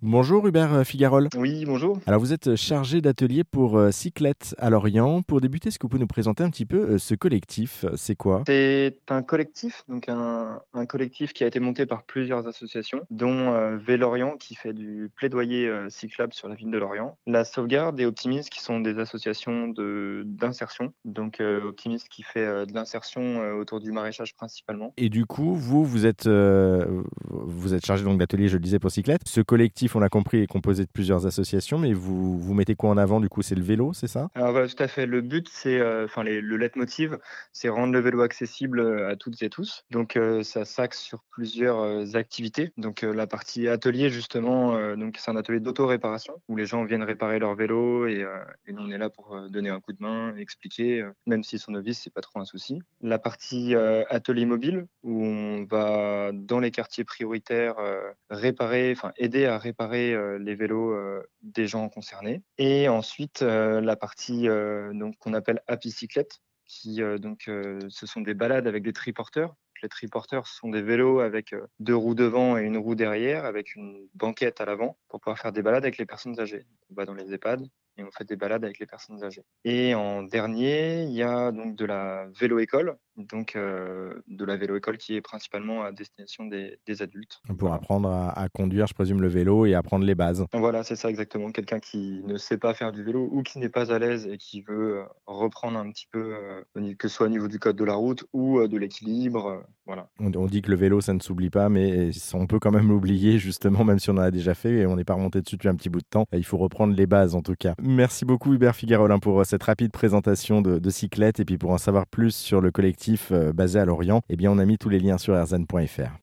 Bonjour Hubert Figarol. Oui, bonjour. Alors vous êtes chargé d'atelier pour euh, Cyclette à Lorient. Pour débuter, est-ce que vous pouvez nous présenter un petit peu euh, ce collectif C'est quoi? C'est un collectif, donc un, un, collectif qui a été monté par plusieurs associations, dont euh, Vélorient qui fait du plaidoyer euh, cyclable sur la ville de Lorient, La Sauvegarde et Optimiste qui sont des associations d'insertion, donc euh, Optimiste qui fait euh, de l'insertion euh, autour du maraîchage principalement. Et du coup, vous, vous êtes, euh, vous êtes chargé donc d'atelier, je le disais, pour Cyclette. Ce collectif on l'a compris, est composé de plusieurs associations, mais vous, vous mettez quoi en avant Du coup, c'est le vélo, c'est ça? Alors tout à fait. Le but, c'est, euh, enfin, le leitmotiv, c'est rendre le vélo accessible euh, à toutes et tous. Donc, euh, ça s'axe sur plusieurs euh, activités. Donc, euh, la partie atelier, justement, euh, donc c'est un atelier d'auto-réparation où les gens viennent réparer leur vélo et, euh, on est là pour euh, donner un coup de main, expliquer, euh, même s'ils sont novices, c'est pas trop un souci. La partie euh, atelier mobile où on va dans les quartiers prioritaires euh, réparer, enfin aider à réparer euh, les vélos euh, des gens concernés. Et ensuite euh, la partie qu'on appelle Happy Cyclette, qui donc ce sont des balades avec des triporteurs. Les triporteurs sont des vélos avec deux roues devant et une roue derrière, avec une banquette à l'avant pour pouvoir faire des balades avec les personnes âgées. On va dans les EHPAD et on fait des balades avec les personnes âgées. Et en dernier, il y a donc de la vélo-école, donc euh, de la vélo-école qui est principalement à destination des, des adultes. Pour apprendre à, à, conduire, je présume, le vélo et apprendre les bases. Voilà, c'est ça exactement. Quelqu'un qui ne sait pas faire du vélo ou qui n'est pas à l'aise et qui veut reprendre un petit peu, euh, que ce soit au niveau du code de la route ou euh, de l'équilibre. voilà. On, on, dit que le vélo, ça ne s'oublie pas, mais on peut quand même l'oublier, justement, même si on en a déjà fait et on n'est pas remonté dessus depuis un petit bout de temps. Il faut reprendre les bases, en tout cas. Merci beaucoup, Hubert Figarolin, pour cette rapide présentation de, Cyclette. Et puis pour en savoir plus sur le collectif euh, basé à Lorient, eh bien, on a mis tous les liens sur rzn.fr.